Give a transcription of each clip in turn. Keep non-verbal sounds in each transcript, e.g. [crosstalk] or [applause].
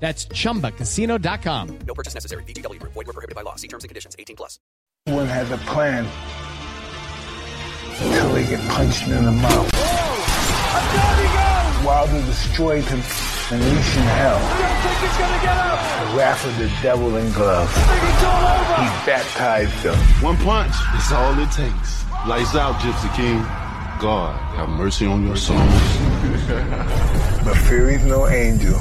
That's chumbacasino.com. No purchase necessary. VGW Group. Void were prohibited by law. See terms and conditions. 18 plus. One has a plan until they get punched in the mouth. Wilder destroyed him and Unleashing Hell. The wrath of the devil in gloves. He baptized them. One punch is all it takes. Lights out, Gypsy King. God, have mercy on your souls. [laughs] But Fury's no angel.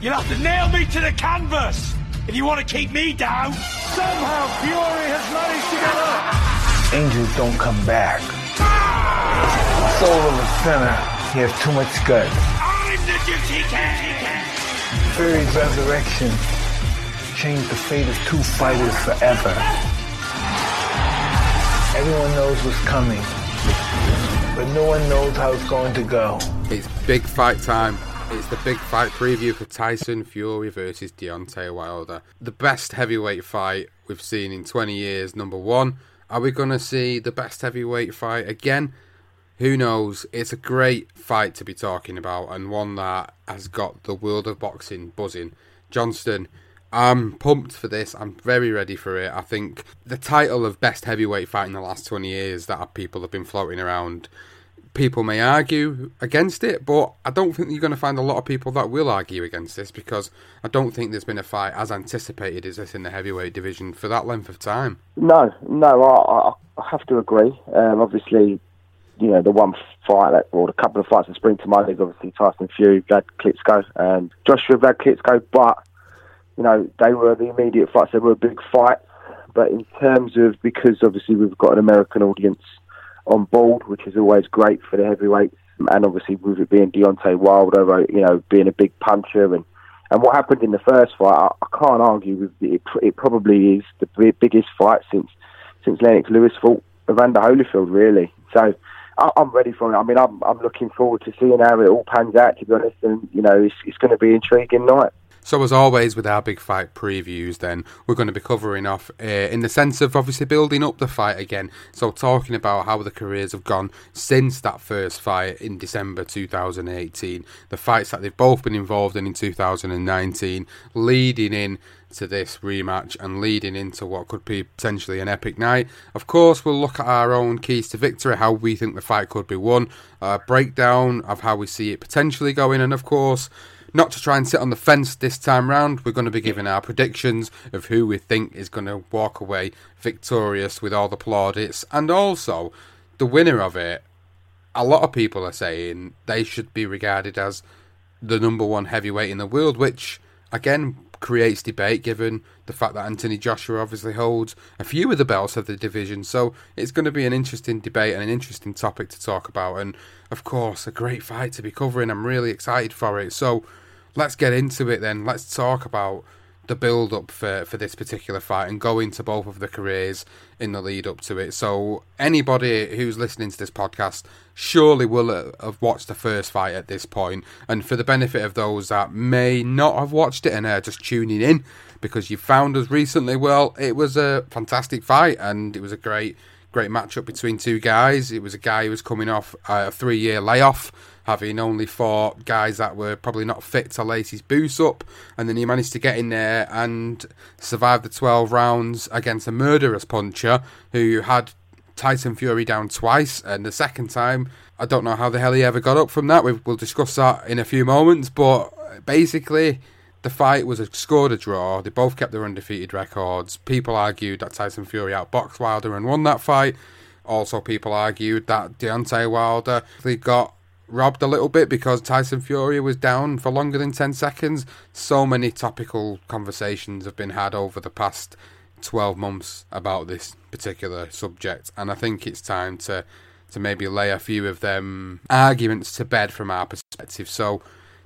You'll have to nail me to the canvas if you want to keep me down. Somehow Fury has managed to get up. Angels don't come back. Soul of a sinner. He has too much guts. I'm the Gypsy King. Fury's resurrection changed the fate of two fighters forever. Everyone knows what's coming, but no one knows how it's going to go. It's big fight time. It's the big fight preview for Tyson Fury versus Deontay Wilder. The best heavyweight fight we've seen in 20 years, number one. Are we going to see the best heavyweight fight again? Who knows? It's a great fight to be talking about and one that has got the world of boxing buzzing. Johnston, I'm pumped for this. I'm very ready for it. I think the title of best heavyweight fight in the last 20 years that people have been floating around, people may argue against it, but I don't think you're going to find a lot of people that will argue against this because I don't think there's been a fight as anticipated as this in the heavyweight division for that length of time. No, no, I, I have to agree. Um, obviously, you know, the one fight that, or the couple of fights that spring to mind is obviously Tyson Fury, Vlad Klitschko, and Joshua Vlad Klitschko, but you know, they were the immediate fights. They were a big fight. But in terms of, because obviously we've got an American audience on board, which is always great for the heavyweights, and obviously with it being Deontay Wilder, uh, you know, being a big puncher, and and what happened in the first fight, I, I can't argue with it. It probably is the biggest fight since since Lennox Lewis fought Evander Holyfield, really. So I, I'm ready for it. I mean, I'm I'm looking forward to seeing how it all pans out. To be honest, and you know, it's it's going to be an intriguing night. So, as always, with our big fight previews, then we're going to be covering off uh, in the sense of obviously building up the fight again. So, talking about how the careers have gone since that first fight in December 2018, the fights that they've both been involved in in 2019, leading in to this rematch and leading into what could be potentially an epic night. Of course, we'll look at our own keys to victory, how we think the fight could be won, a breakdown of how we see it potentially going, and of course, not to try and sit on the fence this time round, we're going to be giving our predictions of who we think is going to walk away victorious with all the plaudits, and also the winner of it. A lot of people are saying they should be regarded as the number one heavyweight in the world, which again creates debate given the fact that Anthony Joshua obviously holds a few of the belts of the division. So it's going to be an interesting debate and an interesting topic to talk about. And of course, a great fight to be covering. I'm really excited for it. So let's get into it then. Let's talk about the build up for, for this particular fight and go into both of the careers in the lead up to it. So anybody who's listening to this podcast surely will have watched the first fight at this point. And for the benefit of those that may not have watched it and are just tuning in because you found us recently, well, it was a fantastic fight and it was a great great matchup between two guys. It was a guy who was coming off a three year layoff having only fought guys that were probably not fit to lace his boots up, and then he managed to get in there and survive the 12 rounds against a murderous puncher who had Tyson Fury down twice, and the second time, I don't know how the hell he ever got up from that. We will discuss that in a few moments, but basically, the fight was a scored a draw. They both kept their undefeated records. People argued that Tyson Fury outboxed Wilder and won that fight. Also, people argued that Deontay Wilder got robbed a little bit because Tyson Fury was down for longer than 10 seconds. So many topical conversations have been had over the past 12 months about this particular subject, and I think it's time to to maybe lay a few of them arguments to bed from our perspective. So,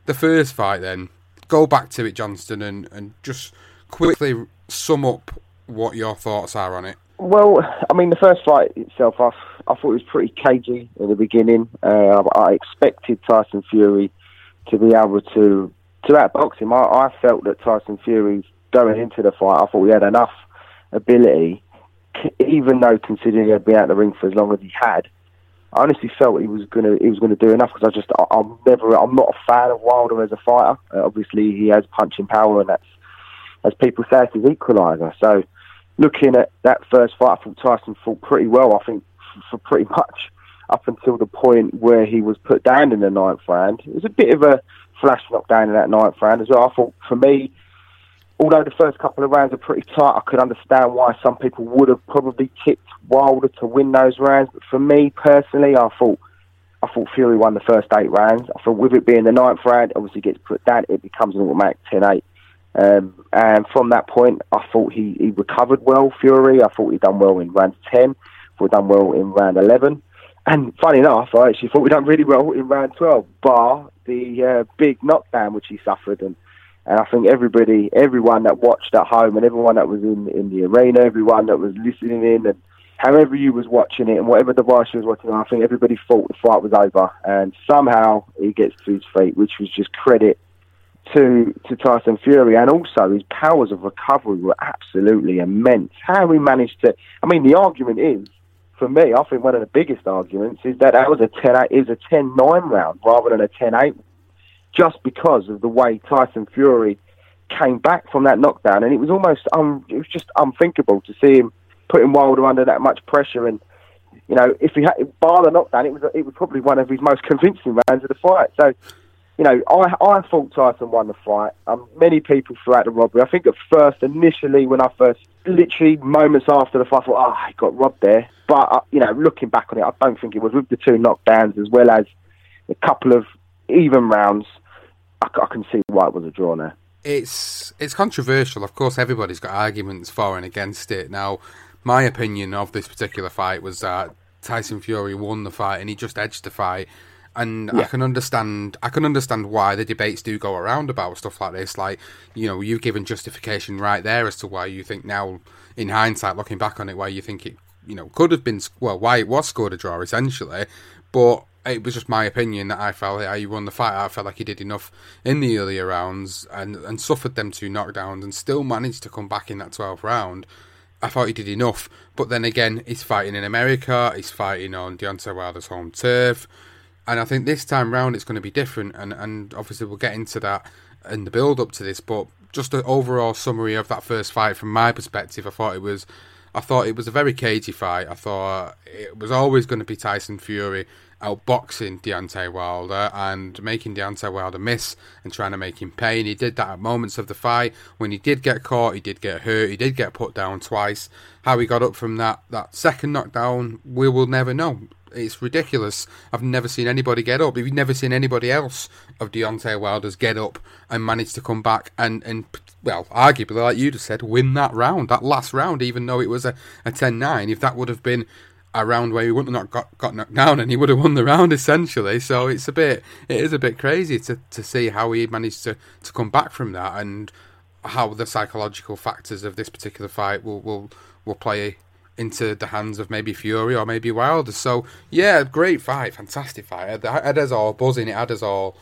the first fight, then, go back to it, Johnston, and, and just quickly sum up what your thoughts are on it. Well, I mean, the first fight itself, I, I thought it was pretty cagey at the beginning. Uh, I expected Tyson Fury to be able to to outbox him. I, I felt that Tyson Fury going into the fight, I thought he had enough ability, even though considering he had been out of the ring for as long as he had. I honestly felt he was gonna he was gonna do enough because I just I, am never I'm not a fan of Wilder as a fighter. Uh, obviously, he has punching power, and that's as people say, it's his equaliser. So looking at that first fight, I thought Tyson fought pretty well. I think for pretty much up until the point where he was put down in the ninth round. It was a bit of a flash knockdown in that ninth round as well. I thought for me, although the first couple of rounds are pretty tight, I could understand why some people would have probably tipped Wilder to win those rounds. But for me personally, I thought I thought Fury won the first eight rounds. I thought with it being the ninth round, obviously gets put down, it becomes an automatic 10-8. Um, and from that point, I thought he, he recovered well, Fury. I thought he'd done well in round 10. He done well in round 11. And funny enough, I actually thought we done really well in round 12, bar the uh, big knockdown which he suffered. And, and I think everybody, everyone that watched at home and everyone that was in, in the arena, everyone that was listening in and however you was watching it and whatever device you was watching, I think everybody thought the fight was over. And somehow he gets to his feet, which was just credit to to Tyson Fury, and also his powers of recovery were absolutely immense. How he managed to, I mean, the argument is, for me, I think one of the biggest arguments is that that was a 10 is a 10-9 round rather than a 10-8, just because of the way Tyson Fury came back from that knockdown, and it was almost it was just unthinkable to see him putting Wilder under that much pressure and. You know, if he had bar the knockdown, it was it was probably one of his most convincing rounds of the fight. So, you know, I I thought Tyson won the fight. Um, many people throughout the robbery. I think at first, initially, when I first, literally moments after the fight, I thought, oh, he got robbed there. But uh, you know, looking back on it, I don't think it was with the two knockdowns as well as a couple of even rounds. I, I can see why it was a draw there. It's it's controversial. Of course, everybody's got arguments for and against it. Now, my opinion of this particular fight was that Tyson Fury won the fight and he just edged the fight and yeah. I can understand I can understand why the debates do go around about stuff like this. Like, you know, you've given justification right there as to why you think now, in hindsight, looking back on it, why you think it, you know, could have been well, why it was scored a draw essentially. But it was just my opinion that I felt how he won the fight. I felt like he did enough in the earlier rounds and and suffered them two knockdowns and still managed to come back in that 12th round. I thought he did enough, but then again, he's fighting in America. He's fighting on Deontay Wilder's home turf and I think this time round it's going to be different, and, and obviously we'll get into that in the build up to this. But just an overall summary of that first fight from my perspective, I thought it was, I thought it was a very cagey fight. I thought it was always going to be Tyson Fury outboxing Deontay Wilder and making Deontay Wilder miss and trying to make him pay. And he did that at moments of the fight. When he did get caught, he did get hurt. He did get put down twice. How he got up from that that second knockdown, we will never know. It's ridiculous. I've never seen anybody get up. You've never seen anybody else of Deontay Wilder's get up and manage to come back and, and well, arguably, like you just said, win that round, that last round, even though it was a, a 10 9. If that would have been a round where he wouldn't have got, got knocked down and he would have won the round essentially. So it's a bit, it is a bit crazy to, to see how he managed to, to come back from that. And how the psychological factors of this particular fight will will will play into the hands of maybe Fury or maybe Wilder. So yeah, great fight, fantastic fight. It had us all buzzing. It had us all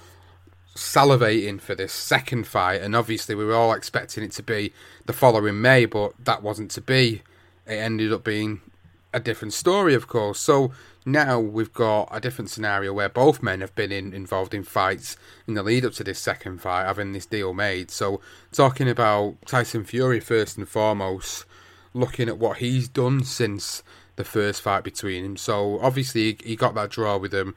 salivating for this second fight, and obviously we were all expecting it to be the following May, but that wasn't to be. It ended up being a different story, of course. So now we've got a different scenario where both men have been in, involved in fights in the lead up to this second fight, having this deal made. So talking about Tyson Fury first and foremost, looking at what he's done since the first fight between him. So obviously he got that draw with him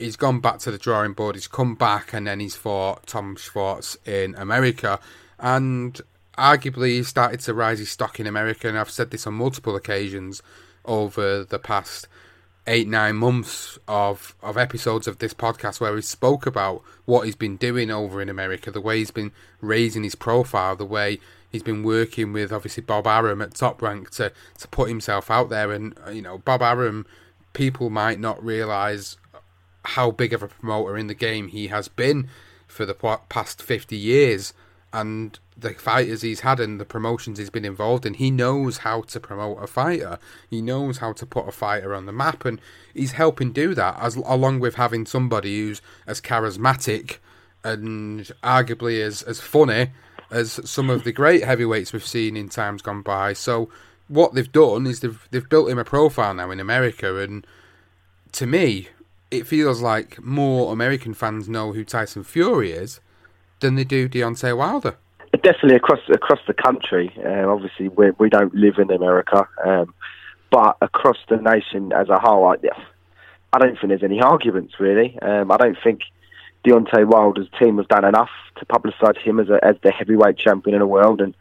he's gone back to the drawing board. He's come back and then he's fought Tom Schwarz in America, and arguably he started to rise his stock in America. And I've said this on multiple occasions over the past eight nine months of of episodes of this podcast where he spoke about what he's been doing over in America, the way he's been raising his profile, the way he's been working with obviously Bob Arum at Top Rank to to put himself out there, and you know Bob Arum, people might not realize how big of a promoter in the game he has been for the past 50 years and the fighters he's had and the promotions he's been involved in, he knows how to promote a fighter. He knows how to put a fighter on the map, and he's helping do that, as along with having somebody who's as charismatic and arguably as as funny as some of the great heavyweights we've seen in times gone by. So what they've done is they've they've built him a profile now in America, and to me, it feels like more American fans know who Tyson Fury is than they do Deontay Wilder. Definitely across across the country. Uh, obviously, we we don't live in America, um, but across the nation as a whole, I, I don't think there's any arguments really. Um, I don't think Deontay Wilder's team have done enough to publicise him as a, as the heavyweight champion in the world, and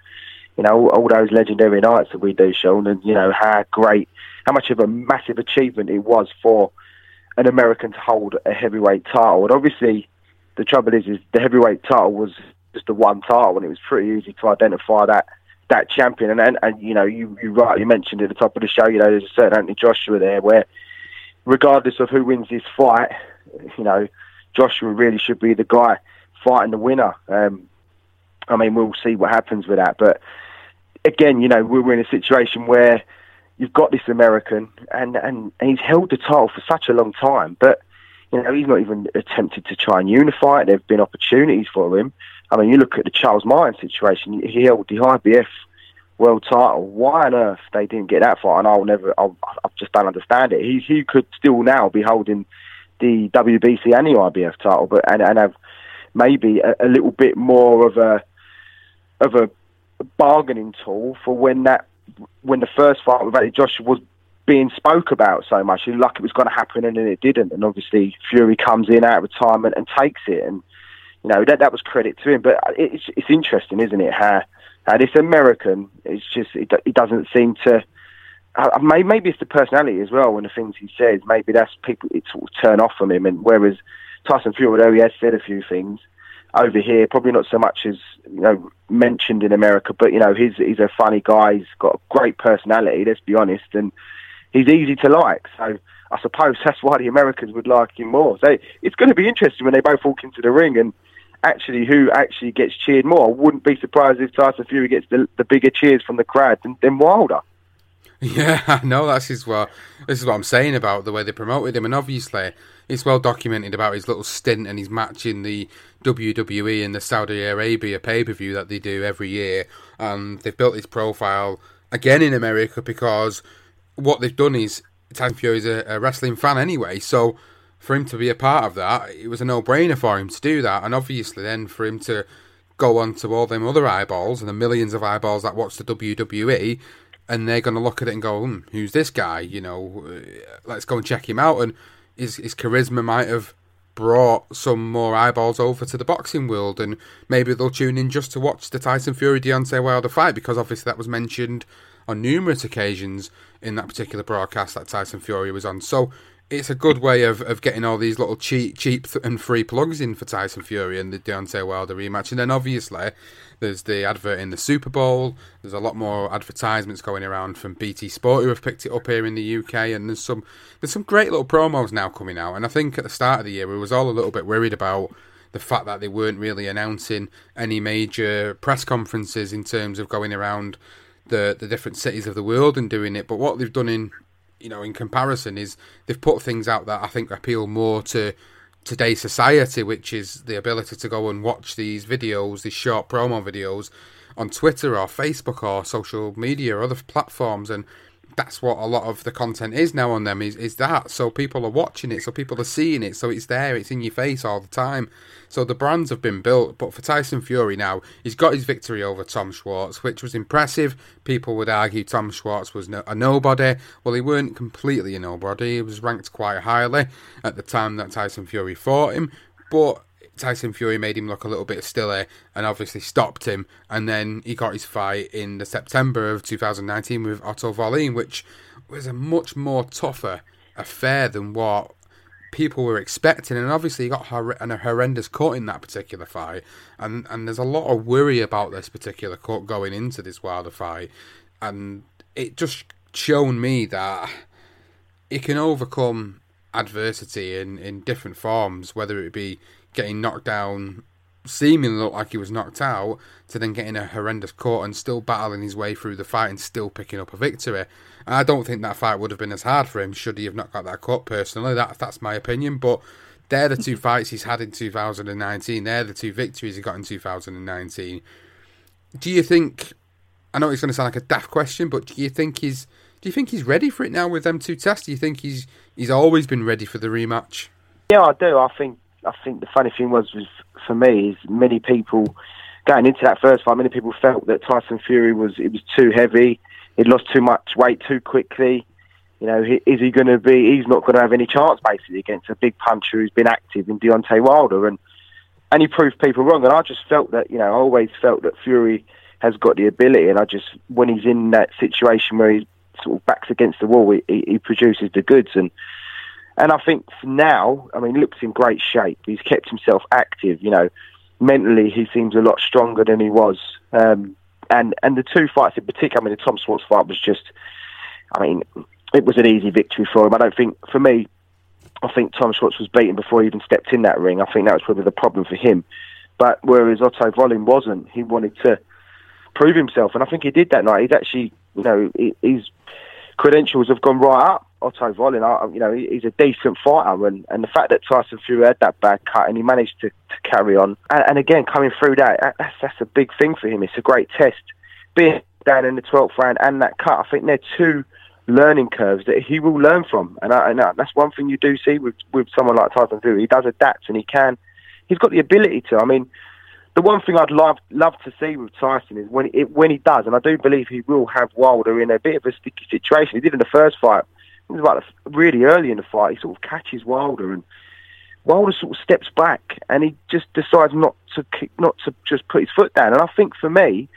you know all, all those legendary nights that we do, Sean, and you know how great, how much of a massive achievement it was for an American to hold a heavyweight title. And obviously, the trouble is, is the heavyweight title was just the one title, and it was pretty easy to identify that that champion. And and, and you know, you you rightly mentioned at the top of the show, you know, there's a certain Anthony Joshua there, where regardless of who wins this fight, you know, Joshua really should be the guy fighting the winner. Um, I mean, we'll see what happens with that, but again, you know, we're in a situation where you've got this American, and, and, and he's held the title for such a long time, but you know he's not even attempted to try and unify it. There've been opportunities for him. I mean, you look at the Charles Myers situation. He held the IBF world title. Why on earth they didn't get that far? And I'll never. I'll, I just don't understand it. He he could still now be holding the WBC and the IBF title, but and, and have maybe a, a little bit more of a of a bargaining tool for when that when the first fight with Anthony Joshua was being spoke about so much, it like it was going to happen, and then it didn't. And obviously, Fury comes in out of retirement and takes it, and you know that that was credit to him. But it's it's interesting, isn't it? How how this American, it's just it, it doesn't seem to. Uh, maybe it's the personality as well, and the things he says. Maybe that's people it sort of turn off from him. And whereas Tyson Fury, although he has said a few things, over here, probably not so much as you know mentioned in America, but you know he's he's a funny guy. He's got a great personality. Let's be honest, and he's easy to like. So I suppose [laughs] that's why the Americans would like him more. So it's going to be interesting when they both walk into the ring and actually who actually gets cheered more. I wouldn't be surprised if Tyson Fury gets the, the bigger cheers from the crowd than, than Wilder. [laughs] Yeah, I know. That's is what this is what I'm saying about the way they promoted him, and obviously it's well documented about his little stint and his match in the WWE and the Saudi Arabia pay per view that they do every year. And they've built his profile again in America because what they've done is Tyson Fury is a, a wrestling fan anyway, so for him to be a part of that, it was a no brainer for him to do that, and obviously then for him to go on to all them other eyeballs and the millions of eyeballs that watch the WWE, and they're going to look at it and go, hmm, "Who's this guy?" You know, let's go and check him out. And his his charisma might have brought some more eyeballs over to the boxing world, and maybe they'll tune in just to watch the Tyson Fury Deontay Wilder fight because obviously that was mentioned on numerous occasions in that particular broadcast that Tyson Fury was on. So it's a good way of, of getting all these little cheap, cheap and free plugs in for Tyson Fury and the Deontay Wilder rematch. And then obviously there's the advert in the Super Bowl. There's a lot more advertisements going around from BT Sport who have picked it up here in the UK. And there's some there's some great little promos now coming out. And I think at the start of the year we was all a little bit worried about the fact that they weren't really announcing any major press conferences in terms of going around the the different cities of the world and doing it. But what they've done in you know in comparison is they've put things out that I think appeal more to today's society, which is the ability to go and watch these videos, these short promo videos on Twitter or Facebook or social media or other platforms and that's what a lot of the content is now on them is, is that. So people are watching it so people are seeing it so it's there it's in your face all the time. So the brands have been built but for Tyson Fury now he's got his victory over Tom Schwarz which was impressive. People would argue Tom Schwarz was no, a nobody. Well he weren't completely a nobody he was ranked quite highly at the time that Tyson Fury fought him but Tyson Fury made him look a little bit stiller and obviously stopped him. And then he got his fight in the September of 2019 with Otto Wallin, which was a much more tougher affair than what people were expecting. And obviously, he got hor- a horrendous cut in that particular fight. And and there's a lot of worry about this particular cut going into this Wilder fight. And it just shown me that it can overcome adversity in, in different forms, whether it be getting knocked down, seemingly looked like he was knocked out, to then getting a horrendous cut and still battling his way through the fight and still picking up a victory. And I don't think that fight would have been as hard for him should he have not got that cut. Personally, that that's my opinion. But they're the two [laughs] fights he's had in 2019. They're the two victories he got in 2019. Do you think? I know it's going to sound like a daft question, but do you think he's do you think he's ready for it now with them two tests? Do you think he's he's always been ready for the rematch? Yeah, I do. I think I think the funny thing was, was for me is many people going into that first fight, many people felt that Tyson Fury was it was too heavy. He'd lost too much weight too quickly. You know, is he going to be? He's not going to have any chance basically against a big puncher who's been active in Deontay Wilder, and and he proved people wrong. And I just felt that you know, I always felt that Fury has got the ability, and I just when he's in that situation where he sort of backs against the wall, he, he, he produces the goods and and I think now, I mean, looks in great shape. He's kept himself active. You know, mentally he seems a lot stronger than he was. Um, and and the two fights in particular, I mean, the Tom Schwarz fight was just, I mean, it was an easy victory for him. I don't think, for me, I think Tom Schwarz was beaten before he even stepped in that ring. I think that was probably the problem for him. But whereas Otto Wallin wasn't, he wanted to prove himself, and I think he did that night. He's actually, you know, his credentials have gone right up. Otto Wallin, you know, he's a decent fighter, and, and the fact that Tyson Fury had that bad cut and he managed to, to carry on, and, and again coming through that, that's, that's a big thing for him. It's a great test. Being down in the twelfth round and that cut, I think they're two learning curves that he will learn from, and, I, and that's one thing you do see with with someone like Tyson Fury. He does adapt, and he can. He's got the ability to. I mean, the one thing I'd love love to see with Tyson is when it, when he does, and I do believe he will have Wilder in a bit of a sticky situation. He did in the first fight about really early in the fight. He sort of catches Wilder, and Wilder sort of steps back, and he just decides not to kick, not to just put his foot down. And I think for me,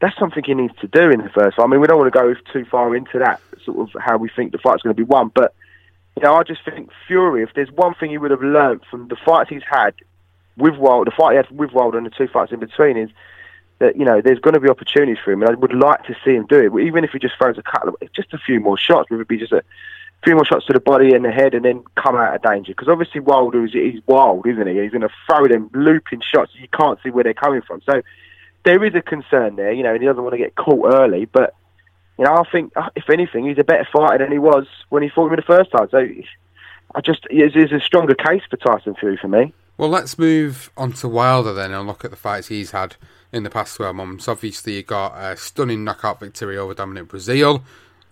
that's something he needs to do in the first fight. I mean, we don't want to go too far into that sort of how we think the fight's going to be won, but you know, I just think Fury. If there's one thing he would have learned from the fights he's had with Wilder, the fight he had with Wilder, and the two fights in between is that you know there's going to be opportunities for him, and I would like to see him do it. Even if he just throws a couple, of, just a few more shots, it be just a few more shots to the body and the head, and then come out of danger. Because obviously Wilder is he's wild, isn't he? He's going to throw them looping shots. You can't see where they're coming from. So there is a concern there, you know, and he doesn't want to get caught early. But you know, I think uh, if anything, he's a better fighter than he was when he fought him the first time. So I just it's a stronger case for Tyson Fury for me. Well, let's move on to Wilder then and look at the fights he's had in the past 12 months. Obviously, he got a stunning knockout victory over Dominic Breazeale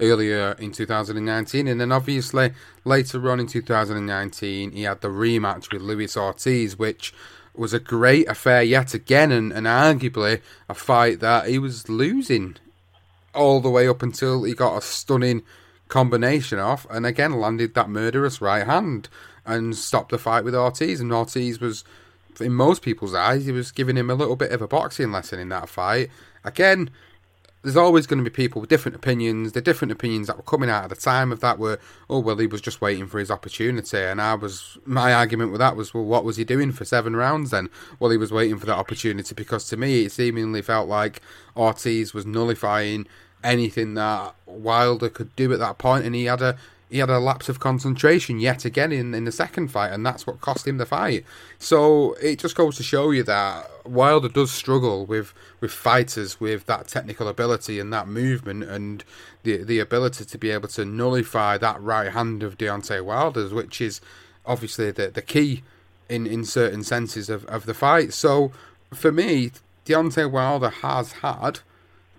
earlier in 2019, and then obviously later on in 2019, he had the rematch with Luis Ortiz, which was a great affair yet again, and, and arguably a fight that he was losing all the way up until he got a stunning combination off, and again landed that murderous right hand and stopped the fight with Ortiz. And Ortiz was, in most people's eyes, he was giving him a little bit of a boxing lesson in that fight. Again, there's always going to be people with different opinions. The different opinions that were coming out at the time of that were, oh well, he was just waiting for his opportunity. And I was, my argument with that was, well, what was he doing for seven rounds then? Well, he was waiting for that opportunity because to me, it seemingly felt like Ortiz was nullifying anything that Wilder could do at that point, and he had a he had a lapse of concentration yet again in, in the second fight, and that's what cost him the fight. So it just goes to show you that Wilder does struggle with, with fighters with that technical ability and that movement and the the ability to be able to nullify that right hand of Deontay Wilder's, which is obviously the the key in, in certain senses of, of the fight. So for me, Deontay Wilder has had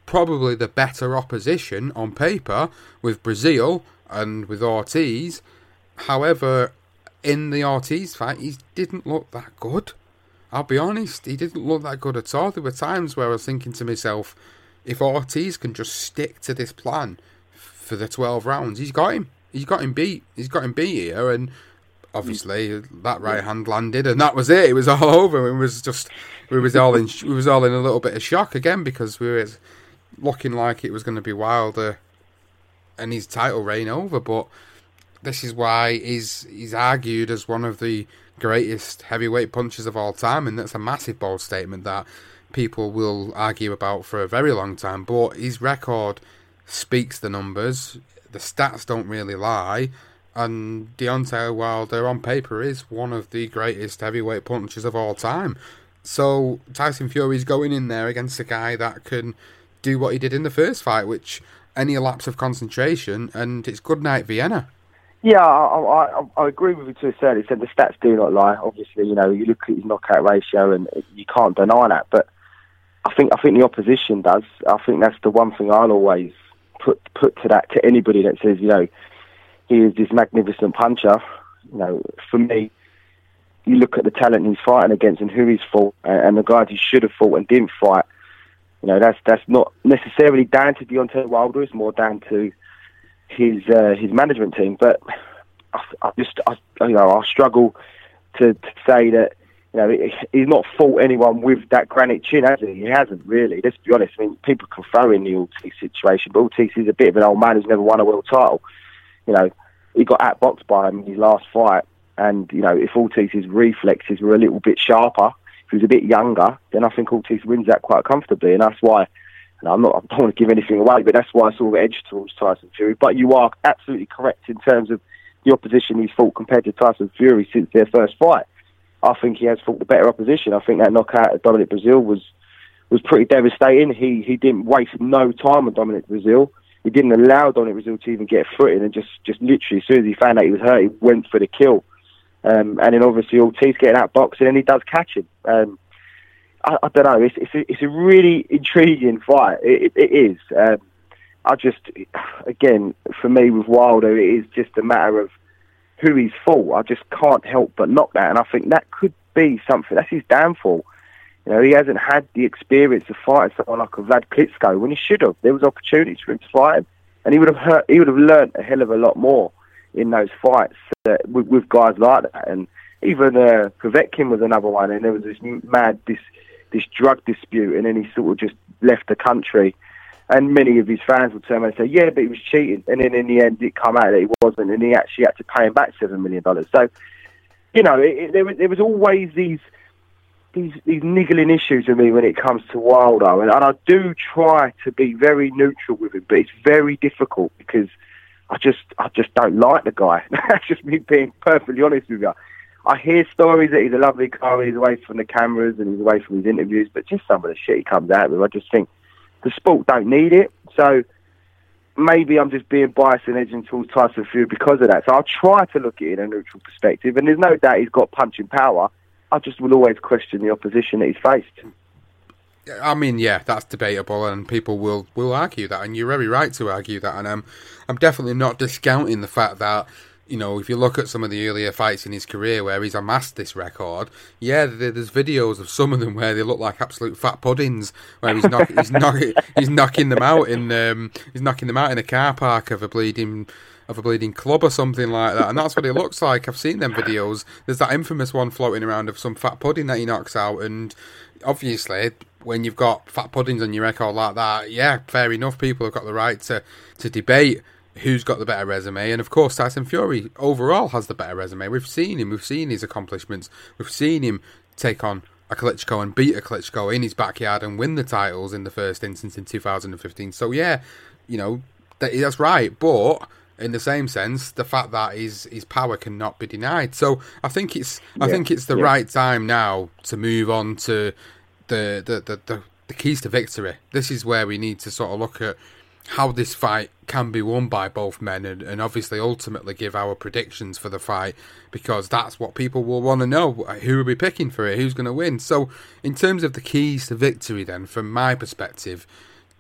probably the better opposition on paper with Breazeale and with Ortiz. However, in the Ortiz fight, he didn't look that good. I'll be honest, he didn't look that good at all. There were times where I was thinking to myself, if Ortiz can just stick to this plan for the 12 rounds, he's got him. He's got him beat. He's got him beat here, and obviously that right hand landed, and that was it. It was all [laughs] over. It was just we was all in we was all in a little bit of shock again because we were looking like it was going to be Wilder and his title reign over. But this is why he's he's argued as one of the greatest heavyweight punchers of all time, and that's a massive bold statement that people will argue about for a very long time. But his record speaks the numbers. The stats don't really lie. And Deontay Wilder, on paper, is one of the greatest heavyweight punchers of all time. So Tyson Fury's going in there against a guy that can do what he did in the first fight, which any lapse of concentration, and it's good night Vienna. Yeah, I, I, I agree with you to a certain extent. The stats do not lie. Obviously, you know, you look at his knockout ratio, and you can't deny that. But I think I think the opposition does. I think that's the one thing I'll always put put to that to anybody that says, you know, he is this magnificent puncher. You know, for me, you look at the talent he's fighting against and who he's fought, and the guys he should have fought and didn't fight. You know, that's that's not necessarily down to Deontay Wilder. It's more down to his uh, his management team. But I, I just, I, you know, I struggle to, to say that you know he's not fought anyone with that granite chin, has he? He hasn't really. Let's be honest. I mean, people can throw in the Ortiz situation, but Ortiz is a bit of an old man who's never won a world title. You know, he got outboxed by him in his last fight, and you know, if Ortiz's reflexes were a little bit sharper, was a bit younger, then I think Ortiz wins that quite comfortably, and that's why. And I'm not, I don't want to give anything away, but that's why I sort of edged towards Tyson Fury. But you are absolutely correct in terms of the opposition he's fought compared to Tyson Fury since their first fight. I think he has fought the better opposition. I think that knockout of Dominic Breazeale was was pretty devastating. He he didn't waste no time on Dominic Breazeale. He didn't allow Dominic Breazeale to even get a foot and just just literally as soon as he found out he was hurt, he went for the kill. Um, and then obviously Ortiz getting out boxing, and he does catch him. Um, I, I, don't know. It's it's a, it's a really intriguing fight. It, it, it is. Um, I just, again, for me with Wilder, it is just a matter of who he's for. I just can't help but knock that, and I think that could be something. That's his downfall. You know, he hasn't had the experience of fighting someone like a Vlad Klitschko when he should have. There was opportunities for him to fight him, and he would have hurt, he would have learnt a hell of a lot more in those fights uh, with, with, guys like that. And even uh, Povetkin was another one, and there was this mad this this drug dispute, and then he sort of just left the country. And many of his fans would turn around and say, "Yeah, but he was cheating." And then in the end, it come out that he wasn't, and he actually had to pay him back seven million dollars. So, you know, it, it, there was there was always these these these niggling issues with me when it comes to Wilder, and, and I do try to be very neutral with him, but it's very difficult because I just I just don't like the guy. [laughs] That's just me being perfectly honest with you. I hear stories that he's a lovely guy, he's away from the cameras and he's away from his interviews, but just some of the shit he comes out with, I just think the sport don't need it. So maybe I'm just being biased and edging towards Tyson Fury because of that. So I'll try to look at it in a neutral perspective, and there's no doubt he's got punching power. I just will always question the opposition that he's faced. I mean, yeah, that's debatable, and people will, will argue that, and you're very right to argue that. And um, I'm definitely not discounting the fact that you know, if you look at some of the earlier fights in his career where he's amassed this record, yeah, there's videos of some of them where they look like absolute fat puddings, where he's knock, he's, knock, he's knocking them out in um, he's knocking them out in a car park of a bleeding of a bleeding club or something like that, and that's what it looks like. I've seen them videos. There's that infamous one floating around of some fat pudding that he knocks out, and obviously when you've got fat puddings on your record like that, yeah, fair enough. People have got the right to, to debate who's got the better resume. And of course, Tyson Fury overall has the better resume. We've seen him, we've seen his accomplishments, we've seen him take on a Klitschko and beat a Klitschko in his backyard and win the titles in the first instance in 2015. So, yeah, you know, that, that's right. But in the same sense, the fact that his his power cannot be denied. So I think it's I Yeah, think it's the yeah. right time now to move on to the the, the the the keys to victory. This is where we need to sort of look at how this fight can be won by both men and, and obviously ultimately give our predictions for the fight because that's what people will want to know. Who are we picking for it? Who's going to win? So, in terms of the keys to victory, then, from my perspective,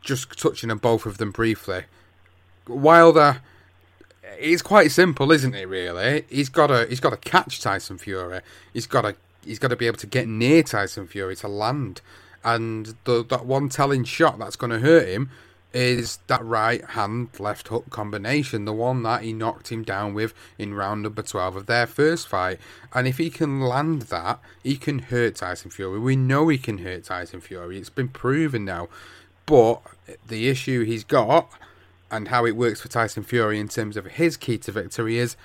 just touching on both of them briefly, Wilder. It's quite simple, isn't it? Really, he's got to he's got to catch Tyson Fury. He's got to he's got to be able to get near Tyson Fury to land, and the, that one telling shot that's going to hurt him is that right hand left hook combination, the one that he knocked him down with in round number 12 of their first fight. And if he can land that, he can hurt Tyson Fury. We know he can hurt Tyson Fury, it's been proven now. But the issue he's got, and how it works for Tyson Fury in terms of his key to victory, is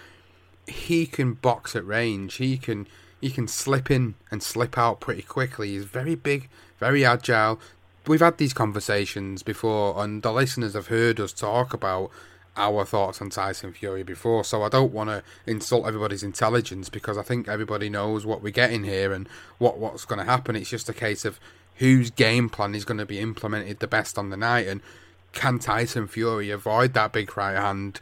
he can box at range. He can he can slip in and slip out pretty quickly. He's very big, very agile. We've had these conversations before, and the listeners have heard us talk about our thoughts on Tyson Fury before. So I don't want to insult everybody's intelligence because I think everybody knows what we're getting here and what what's going to happen. It's just a case of whose game plan is going to be implemented the best on the night, and can Tyson Fury avoid that big right hand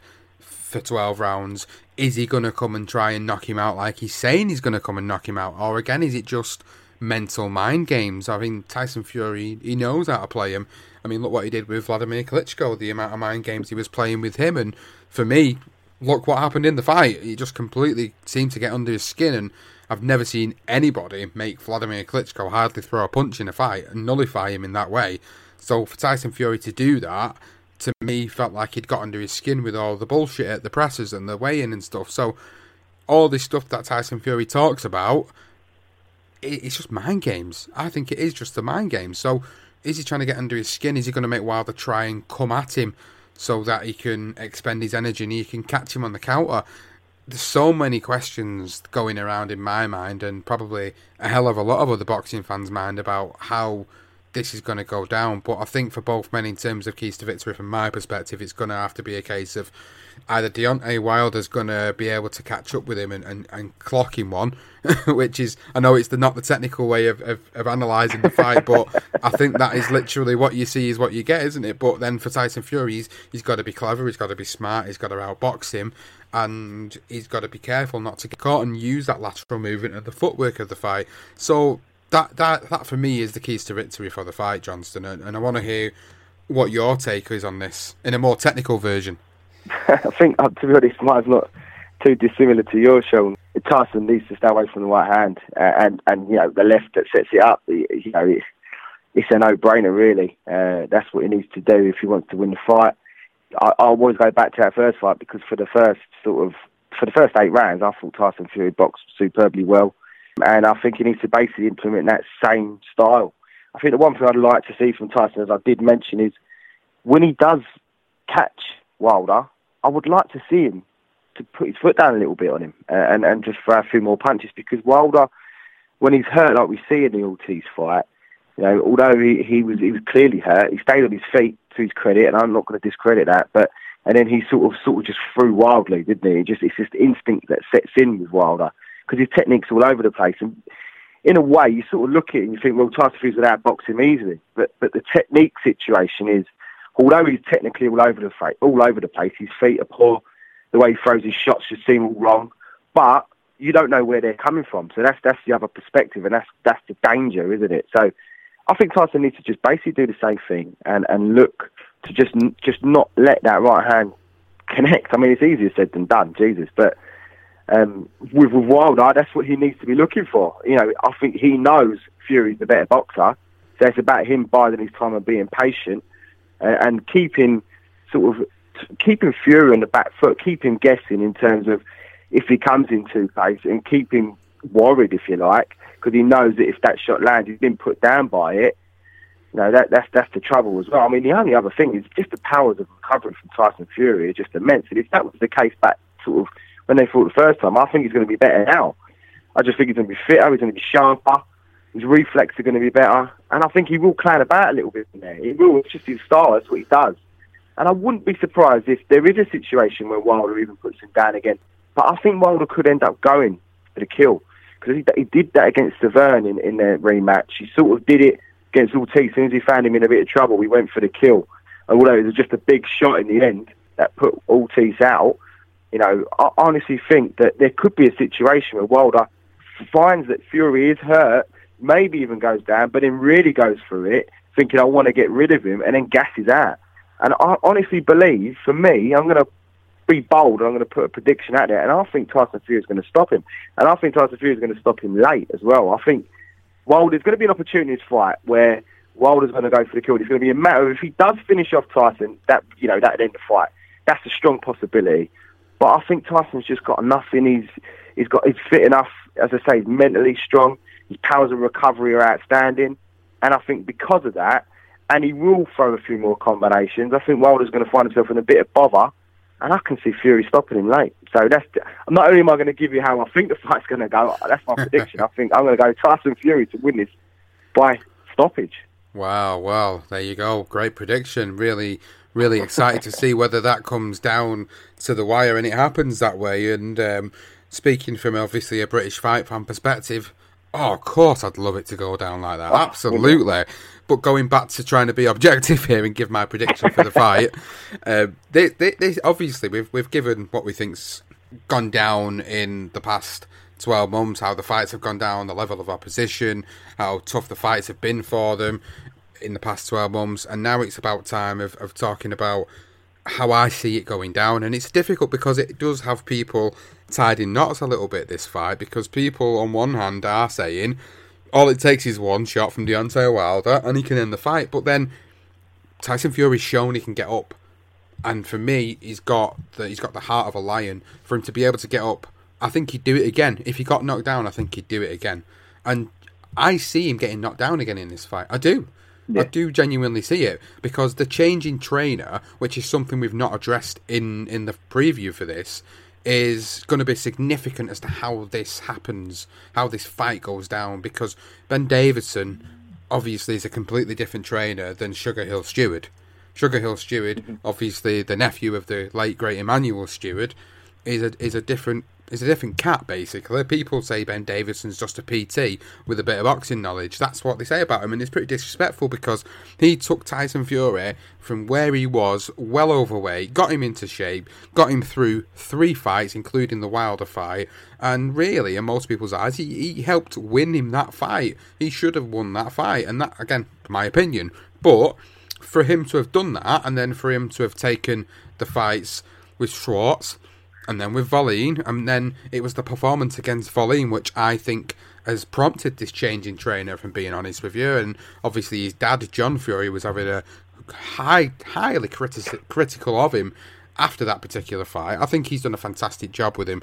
for 12 rounds? Is he going to come and try and knock him out like he's saying he's going to come and knock him out? Or again, is it just mental mind games? I mean, Tyson Fury, he knows how to play him. I mean, look what he did with Vladimir Klitschko, the amount of mind games he was playing with him. And for me, look what happened in the fight. He just completely seemed to get under his skin. And I've never seen anybody make Vladimir Klitschko hardly throw a punch in a fight and nullify him in that way. So for Tyson Fury to do that, to me, felt like he'd got under his skin with all the bullshit at the presses and the weigh-in and stuff. So all this stuff that Tyson Fury talks about, it, it's just mind games. I think it is just the mind game. So is he trying to get under his skin? Is he going to make Wilder try and come at him so that he can expend his energy and he can catch him on the counter? There's so many questions going around in my mind and probably a hell of a lot of other boxing fans' mind about how this is going to go down. But I think for both men, in terms of keys to victory, from my perspective, it's going to have to be a case of either Deontay Wilder's going to be able to catch up with him and, and, and clock him one, [laughs] which is, I know it's the, not the technical way of, of, of analysing the fight, but I think that is literally what you see is what you get, isn't it? But then for Tyson Fury, he's, he's got to be clever, he's got to be smart, he's got to outbox him, and he's got to be careful not to get caught and use that lateral movement and the footwork of the fight. So that that that for me is the keys to victory for the fight, Johnston, and, and I want to hear what your take is on this in a more technical version. [laughs] I think, uh, to be honest, mine's not too dissimilar to your show. Tyson needs to stay away from the right hand, uh, and and you know the left that sets it up. You know, it's it's a no-brainer, really. Uh, that's what he needs to do if he wants to win the fight. I, I always go back to that first fight because for the first sort of for the first eight rounds, I thought Tyson Fury boxed superbly well, and I think he needs to basically implement that same style. I think the one thing I'd like to see from Tyson, as I did mention, is when he does catch Wilder, I would like to see him to put his foot down a little bit on him and and just throw a few more punches because Wilder, when he's hurt like we see in the Ortiz fight, you know, although he, he was he was clearly hurt, he stayed on his feet to his credit, and I'm not going to discredit that. But and then he sort of sort of just threw wildly, didn't he? Just it's just instinct that sets in with Wilder because his technique's all over the place. And in a way, you sort of look at it and you think, well, Tyson without boxing him easily. But but the technique situation is, although he's technically all over the place, all over the place, his feet are poor. The way he throws his shots just seem all wrong. But you don't know where they're coming from. So that's that's the other perspective, and that's that's the danger, isn't it? So I think Tyson needs to just basically do the same thing and, and look to just just not let that right hand connect. I mean, it's easier said than done, Jesus. But um, with, with Wilder, that's what he needs to be looking for. You know, I think he knows Fury's the better boxer, so it's about him biding his time and being patient uh, and keeping sort of keeping Fury on the back foot, keep him guessing in terms of if he comes in two pace and keep him worried, if you like, because he knows that if that shot lands, he's been put down by it. You know, that, that's that's the trouble as well. I mean, the only other thing is just the powers of recovery from Tyson Fury are just immense. And if that was the case back sort of when they fought the first time, I think he's going to be better now. I just think he's going to be fitter, he's going to be sharper, his reflexes are going to be better, and I think he will clown about a little bit in there. He will. It's just his style. That's what he does. And I wouldn't be surprised if there is a situation where Wilder even puts him down again. But I think Wilder could end up going for the kill because he, he did that against Stiverne in, in their rematch. He sort of did it against Ortiz. As soon as he found him in a bit of trouble, he went for the kill. And although it was just a big shot in the end that put Ortiz out, you know, I honestly think that there could be a situation where Wilder finds that Fury is hurt, maybe even goes down, but then really goes through it, thinking I want to get rid of him, and then gasses out. And I honestly believe, for me, I'm going to be bold. I'm going to put a prediction out there, and I think Tyson Fury is going to stop him, and I think Tyson Fury is going to stop him late as well. I think Wilder's going to be an opportunity fight where Wilder's going to go for the kill. It's going to be a matter of if he does finish off Tyson, that you know that end the fight. That's a strong possibility. But I think Tyson's just got enough in his. He's got. He's fit enough. As I say, he's mentally strong. His powers of recovery are outstanding, and I think because of that, and he will throw a few more combinations. I think Wilder's going to find himself in a bit of bother, and I can see Fury stopping him late. So that's not only am I going to give you how I think the fight's going to go. That's my prediction. [laughs] I think I'm going to go Tyson Fury to win this by stoppage. Wow, well, there you go. Great prediction. Really, really excited to see whether that comes down to the wire and it happens that way. And um, speaking from obviously a British fight fan perspective, oh, of course, I'd love it to go down like that. Absolutely. But going back to trying to be objective here and give my prediction for the fight, [laughs] uh, they, they, they, obviously we've we've given what we think's gone down in the past 12 months, how the fights have gone down, the level of opposition, how tough the fights have been for them in the past 12 months. And now it's about time of, of talking about how I see it going down. And it's difficult because it does have people tied in knots a little bit, this fight, because people on one hand are saying all it takes is one shot from Deontay Wilder and he can end the fight. But then Tyson Fury's shown he can get up. And for me, he's got the he's got the heart of a lion. For him to be able to get up I think he'd do it again. If he got knocked down, I think he'd do it again. And I see him getting knocked down again in this fight. I do. Yeah. I do genuinely see it because the change in trainer, which is something we've not addressed in in the preview for this, is going to be significant as to how this happens, how this fight goes down. Because Ben Davison obviously is a completely different trainer than SugarHill Steward. Sugar Hill Stewart, mm-hmm. obviously the nephew of the late great Emanuel Steward, is a is a different is a different cat, basically. People say Ben Davison's just a PT with a bit of boxing knowledge. That's what they say about him, and it's pretty disrespectful because he took Tyson Fury from where he was, well overweight, got him into shape, got him through three fights, including the Wilder fight, and really, in most people's eyes, he, he helped win him that fight. He should have won that fight, and that, again, my opinion. But for him to have done that, and then for him to have taken the fights with Schwarz, and then with Wallin, and then it was the performance against Wallin which I think has prompted this change in trainer. From being honest with you, and obviously his dad John Fury was having a high, highly criti- critical of him after that particular fight. I think he's done a fantastic job with him.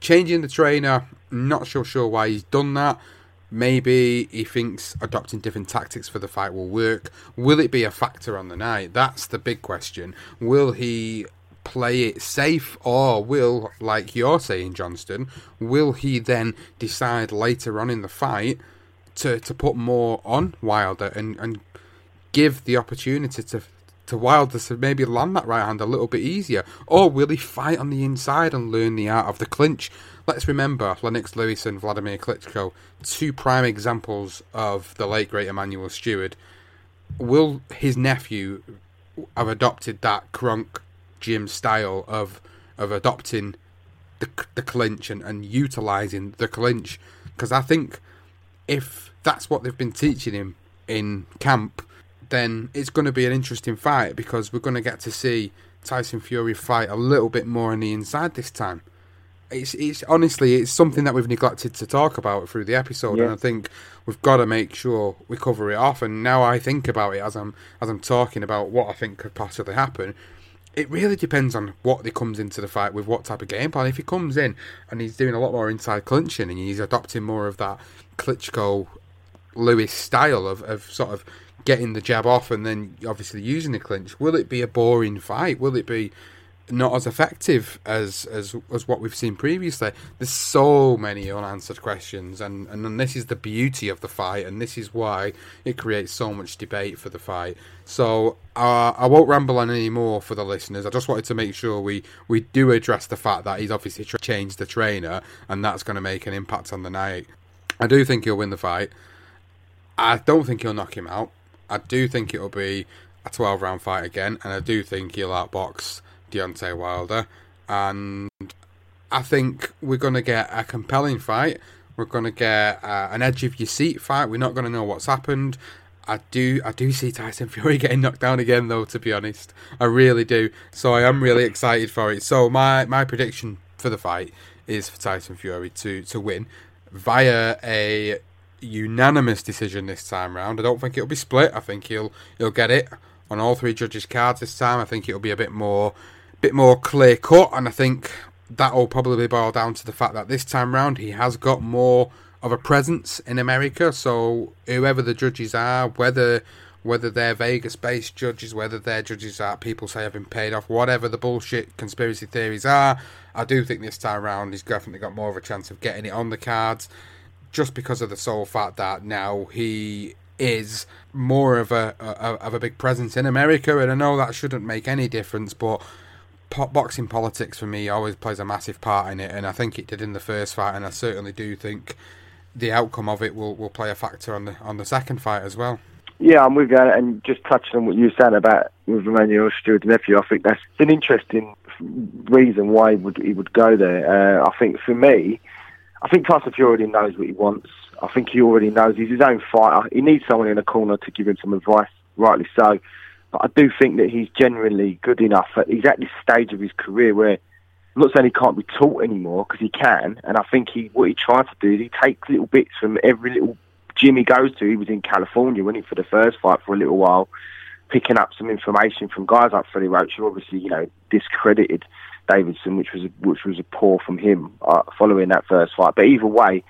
Changing the trainer, not so sure why he's done that. Maybe he thinks adopting different tactics for the fight will work. Will it be a factor on the night? That's the big question. Will he play it safe, or will, like you're saying, Johnston, will he then decide later on in the fight to, to put more on Wilder and, and give the opportunity to to Wilder to maybe land that right hand a little bit easier, or will he fight on the inside and learn the art of the clinch? Let's remember Lennox Lewis and Vladimir Klitschko, two prime examples of the late great Emanuel Steward. Will his nephew have adopted that Kronk gym style of of adopting the the clinch and, and utilizing the clinch because I think if that's what they've been teaching him in camp, then it's going to be an interesting fight because we're going to get to see Tyson Fury fight a little bit more on the inside this time. It's it's honestly it's something that we've neglected to talk about through the episode, yeah. and I think we've got to make sure we cover it off. And now I think about it as I'm as I'm talking about what I think could possibly happen it really depends on what he comes into the fight with, what type of game plan. If he comes in and he's doing a lot more inside clinching and he's adopting more of that Klitschko Lewis style of, of sort of getting the jab off and then obviously using the clinch, will it be a boring fight? Will it be not as effective as as as what we've seen previously. There's so many unanswered questions, and and this is the beauty of the fight, and this is why it creates so much debate for the fight. So uh, I won't ramble on any more for the listeners. I just wanted to make sure we we do address the fact that he's obviously tra- changed the trainer, and that's going to make an impact on the night. I do think he'll win the fight. I don't think he'll knock him out. I do think it'll be a 12 round fight again, and I do think he'll outbox Deontay Wilder. And I think we're going to get a compelling fight. We're going to get uh, an edge of your seat fight. We're not going to know what's happened. I do, I do see Tyson Fury [laughs] getting knocked down again, though. To be honest, I really do. So I am really excited for it. So my my prediction for the fight is for Tyson Fury to to win via a unanimous decision this time round. I don't think it'll be split. I think he'll he'll get it on all three judges' cards this time. I think it'll be a bit more bit more clear cut, and I think that will probably boil down to the fact that this time round he has got more of a presence in America. So whoever the judges are, whether whether they're Vegas-based judges, whether they're judges that people say have been paid off, whatever the bullshit conspiracy theories are, I do think this time round he's definitely got more of a chance of getting it on the cards, just because of the sole fact that now he is more of a, a of a big presence in America, and I know that shouldn't make any difference, but boxing politics for me always plays a massive part in it, and I think it did in the first fight, and I certainly do think the outcome of it will, will play a factor on the on the second fight as well. Yeah, I'm with you, and just touching on what you said about with Emanuel Steward nephew, I think that's an interesting reason why he would he would go there. Uh, I think for me, I think Tyson Fury already knows what he wants. I think he already knows he's his own fighter. He needs someone in the corner to give him some advice, rightly so. But I do think that he's genuinely good enough. He's at this stage of his career where I'm not saying he can't be taught anymore because he can. And I think he what he tries to do is he takes little bits from every little gym he goes to. He was in California, he, for the first fight for a little while, picking up some information from guys like Freddie Roach, who obviously you know discredited Davison, which was a, which was a poor from him uh, following that first fight. But either way,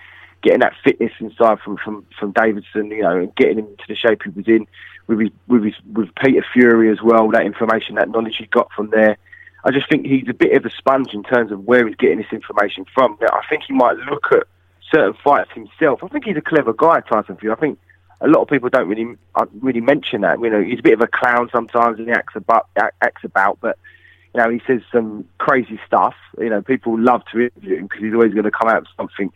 getting that fitness inside from from from Davison, you know, and getting him into the shape he was in with his with his with Peter Fury as well. That information, that knowledge he got from there. I just think he's a bit of a sponge in terms of where he's getting this information from. Now, I think he might look at certain fights himself. I think he's a clever guy, Tyson Fury. I think a lot of people don't really uh, really mention that. You know, he's a bit of a clown sometimes and he acts about, acts about, but you know, he says some crazy stuff. You know, people love to interview him because he's always going to come out with something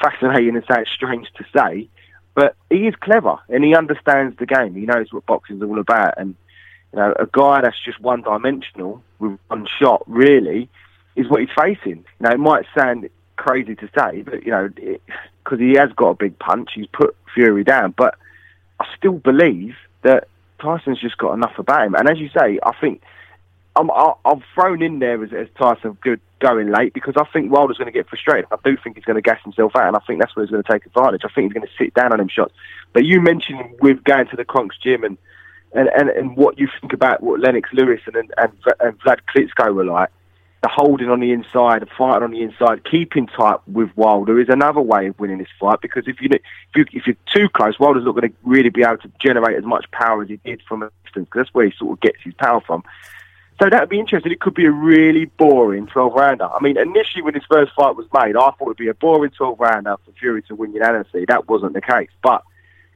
fascinating and sounds strange to say. But he is clever and he understands the game. He knows what boxing's all about. And you know, a guy that's just one dimensional with one shot really is what he's facing. You know, it might sound crazy to say, but you know, because he has got a big punch, he's put Fury down. But I still believe that Tyson's just got enough about him. And as you say, I think I'm, I've thrown in there as, as Tyson good going late because I think Wilder's going to get frustrated. I do think he's going to gas himself out, and I think that's where he's going to take advantage. I think he's going to sit down on him shots. But you mentioned with going to the Kronk's gym and and, and, and what you think about what Lennox Lewis and, and and Vlad Klitschko were like, the holding on the inside, the fighting on the inside, keeping tight with Wilder is another way of winning this fight because if you if, you, if you're too close, Wilder's not going to really be able to generate as much power as he did from a distance because that's where he sort of gets his power from. So that would be interesting. It could be a really boring 12 rounder. I mean, initially when his first fight was made, I thought it would be a boring 12 rounder for Fury to win unanimously. That wasn't the case. But,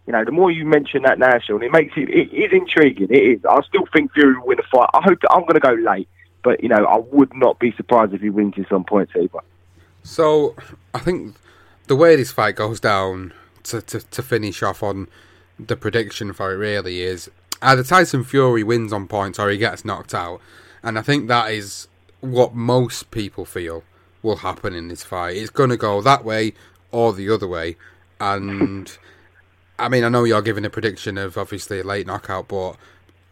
you know, the more you mention that now, Sean, it makes it, it is intriguing. It is. I still think Fury will win the fight. I hope that I'm going to go late. But, you know, I would not be surprised if he wins this on points either. So, I think the way this fight goes down to, to, to finish off on the prediction for it really is either Tyson Fury wins on points or he gets knocked out. And I think that is what most people feel will happen in this fight. It's going to go that way or the other way. And I mean, I know you're giving a prediction of obviously a late knockout, but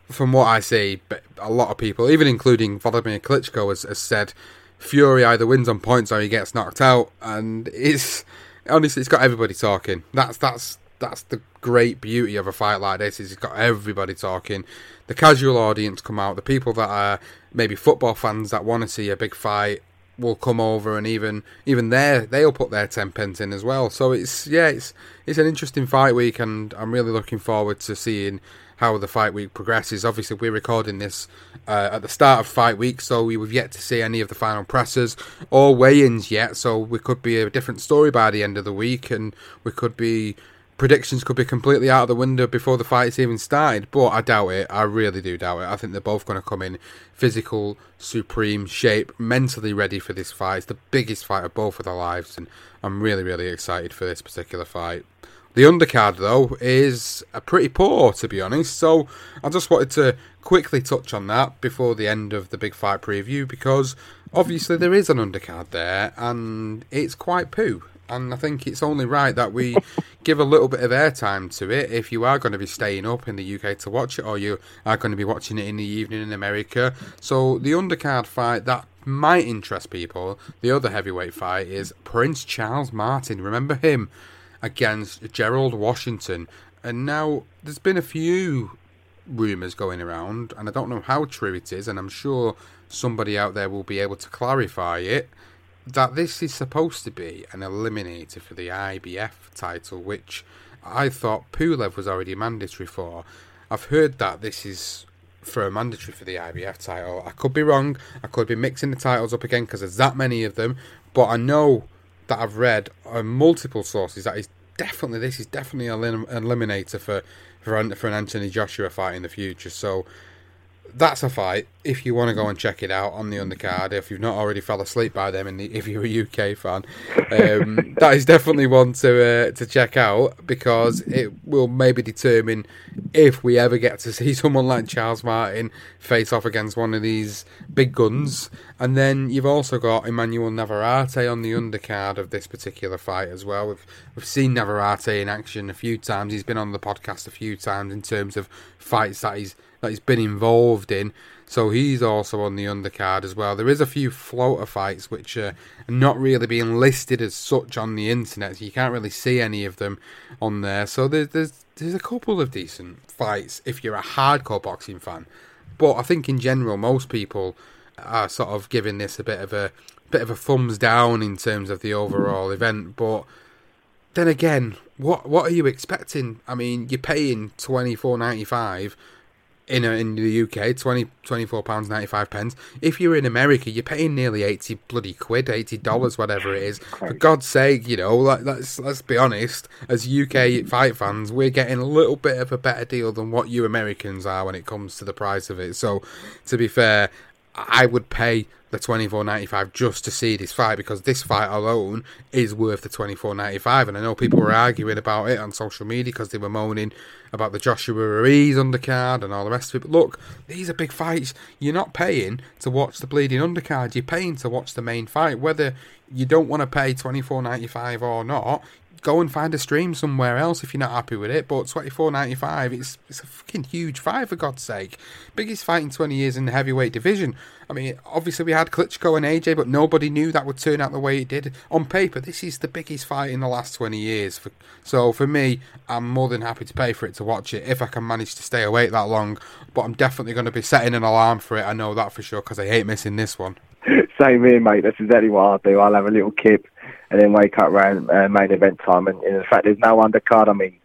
from what I see, a lot of people, even including Vladimir Klitschko, has, has said Fury either wins on points or he gets knocked out. And it's honestly, it's got everybody talking. That's that's that's the great beauty of a fight like this is it's got everybody talking. The casual audience come out. The people that are maybe football fans that want to see a big fight will come over, and even even there they'll put their ten pence in as well. So it's yeah, it's it's an interesting fight week, and I'm really looking forward to seeing how the fight week progresses. Obviously, we're recording this uh, at the start of fight week, so we've yet to see any of the final pressers or weigh-ins yet. So we could be a different story by the end of the week, and we could be predictions could be completely out of the window before the fight's even started. But I doubt it. I really do doubt it. I think they're both going to come in physical, supreme shape, mentally ready for this fight. It's the biggest fight of both of their lives, and I'm really, really excited for this particular fight. The undercard, though, is a pretty poor, to be honest. So I just wanted to quickly touch on that before the end of the big fight preview because obviously there is an undercard there and it's quite poo. And I think it's only right that we [laughs] give a little bit of airtime to it if you are going to be staying up in the UK to watch it or you are going to be watching it in the evening in America. So the undercard fight that might interest people, the other heavyweight fight is Prince Charles Martin. Remember him? against Gerald Washington. And now there's been a few rumours going around, and I don't know how true it is, and I'm sure somebody out there will be able to clarify it. That this is supposed to be an eliminator for the IBF title, which I thought Pulev was already mandatory for. I've heard that this is for a mandatory for the IBF title. I could be wrong. I could be mixing the titles up again because there's that many of them. But I know that I've read on multiple sources that is definitely this is definitely an eliminator for for, for an Anthony Joshua fight in the future. So that's a fight. If you want to go and check it out on the undercard, if you've not already fell asleep by them, the, if you're a UK fan, um, [laughs] that is definitely one to uh, to check out because it will maybe determine if we ever get to see [laughs] someone like Charles Martin face off against one of these big guns. And then you've also got Emmanuel Navarrete on the undercard of this particular fight as well. We've we've seen Navarrete in action a few times. He's been on the podcast a few times in terms of fights that he's that he's been involved in. So he's also on the undercard as well. There is a few floater fights which uh, are not really being listed as such on the internet. So you can't really see any of them on there. So there's there's there's a couple of decent fights if you're a hardcore boxing fan. But I think in general most people are sort of giving this a bit of a bit of a thumbs down in terms of the overall event. But then again, what what are you expecting? I mean, you're paying twenty four ninety five in a, in the UK, 20, 24 pounds ninety five pence. If you're in America, you're paying nearly eighty bloody quid, eighty dollars, whatever it is. For God's sake, you know, like, let's let's be honest. As UK fight fans, we're getting a little bit of a better deal than what you Americans are when it comes to the price of it. So, to be fair, I would pay the twenty four ninety five just to see this fight because this fight alone is worth the twenty four ninety five. And I know people were arguing about it on social media because they were moaning about the Joshua Ruiz undercard and all the rest of it. But look, these are big fights. You're not paying to watch the bleeding undercard. You're paying to watch the main fight. Whether you don't want to pay twenty four ninety five or not, go and find a stream somewhere else if you're not happy with it. But twenty four ninety five, it's it's a fucking huge fight for God's sake. Biggest fight in twenty years in the heavyweight division. I mean, obviously we had Klitschko and AJ, but nobody knew that would turn out the way it did. On paper, this is the biggest fight in the last twenty years. For, so for me, I'm more than happy to pay for it to watch it if I can manage to stay awake that long. But I'm definitely going to be setting an alarm for it. I know that for sure because I hate missing this one. [laughs] Same here, mate. That's exactly what I'll do. I'll have a little kip and then wake up around uh, main event time. And, and in fact, there's no undercard. I mean,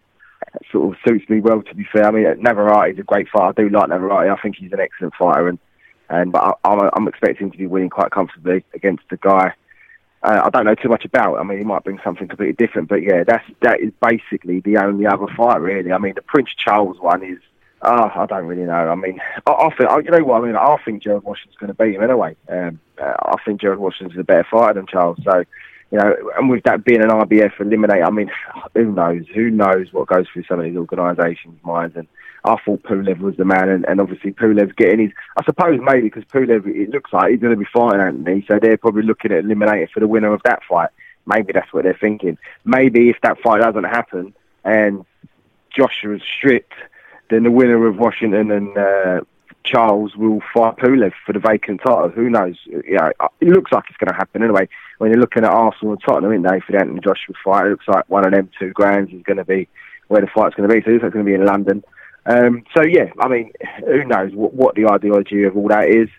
sort of suits me well. To be fair, I mean, Navarrete is a great fighter. I do like Navarrete. I think he's an excellent fighter, and and but I, I'm, I'm expecting to be winning quite comfortably against the guy. Uh, I don't know too much about. I mean, he might bring something completely different, but yeah, that's that is basically the only other fight really. I mean, the Prince Charles one is. Oh, I don't really know. I mean, I, I think you know what I mean. I think Gerald Washington's going to beat him anyway. Um, uh, I think Gerald Washington's a better fighter than Charles. So you know, and with that being an IBF eliminate, I mean, who knows? Who knows what goes through some of these organisations' minds? And I thought Pulev was the man, and, and obviously Pulev's getting his. I suppose maybe because Pulev, it looks like he's going to be fighting Anthony, so they're probably looking at eliminating for the winner of that fight. Maybe that's what they're thinking. Maybe if that fight doesn't happen and Joshua's stripped, then the winner of Washington and uh, Charles will fight Pulev for the vacant title. Who knows? Yeah, it looks like it's going to happen anyway. When you're looking at Arsenal and Tottenham, isn't they, for the Anthony Joshua fight, it looks like one of them two grounds is going to be where the fight's going to be. So it's going to be in London. Um, so yeah, I mean, who knows what, what the ideology of all that is.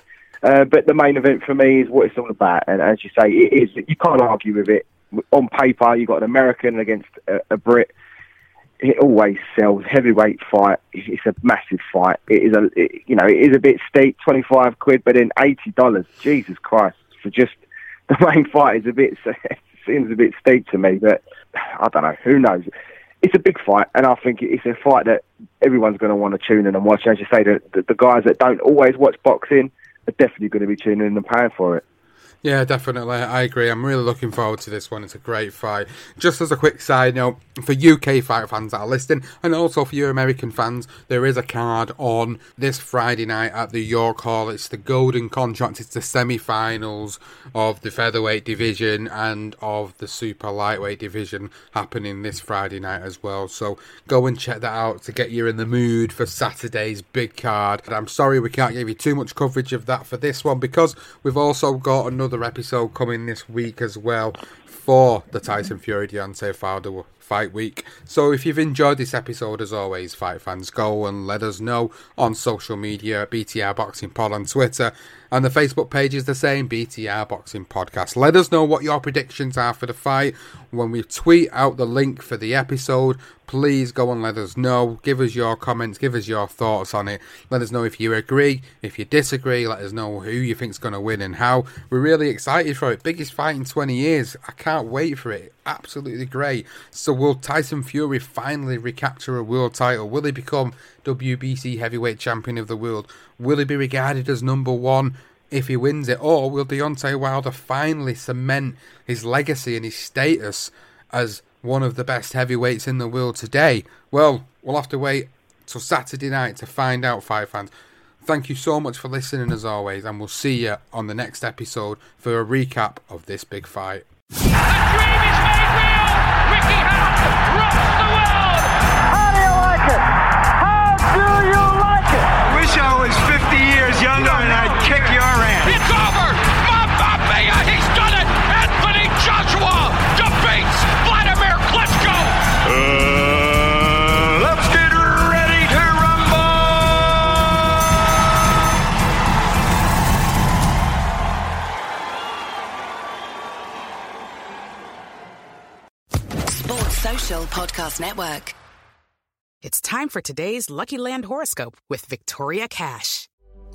Uh, but the main event for me is what it's all about. And as you say, it is. You can't argue with it. On paper, you've got an American against a, a Brit it always sells. Heavyweight fight, it's a massive fight. It is a, it, you know, it is a bit steep, twenty five quid, but then eighty dollars. Jesus Christ, for just [laughs] the main fight is a bit [laughs] seems a bit steep to me. But I don't know. Who knows? It's a big fight, and I think it's a fight that everyone's going to want to tune in and watch. As you say, the, the, the guys that don't always watch boxing are definitely going to be tuning in and paying for it. Yeah, definitely. I agree. I'm really looking forward to this one. It's a great fight. Just as a quick side note, for UK fight fans that are listening, and also for your American fans, there is a card on this Friday night at the York Hall. It's the Golden Contract. It's the semi-finals of the featherweight division and of the super lightweight division happening this Friday night as well. So go and check that out to get you in the mood for Saturday's big card. And I'm sorry we can't give you too much coverage of that for this one because we've also got another episode coming this week as well for the Tyson Fury Deontay Wilder fight week. So if you've enjoyed this episode, as always, fight fans, go and let us know on social media, BTR Boxing Pod on Twitter, and the Facebook page is the same, BTR Boxing Podcast. Let us know what your predictions are for the fight. When we tweet out the link for the episode, please go and let us know. Give us your comments, give us your thoughts on it. Let us know if you agree, if you disagree. Let us know who you think's going to win and how. We're really excited for it. Biggest fight in 20 years. I can't wait for it. Absolutely great. So will Tyson Fury finally recapture a world title? Will he become WBC heavyweight champion of the world? Will he be regarded as number one if he wins it? Or will Deontay Wilder finally cement his legacy and his status as one of the best heavyweights in the world today? Well, we'll have to wait till Saturday night to find out, fight fans. Thank you so much for listening as always, and we'll see you on the next episode for a recap of this big fight. And I'd kick your ass. It's over! Mamma mia! He's done it! Anthony Joshua defeats Vladimir Klitschko! Uh, let's get ready to rumble! Sports Social Podcast Network. It's time for today's Lucky Land horoscope with Victoria Cash.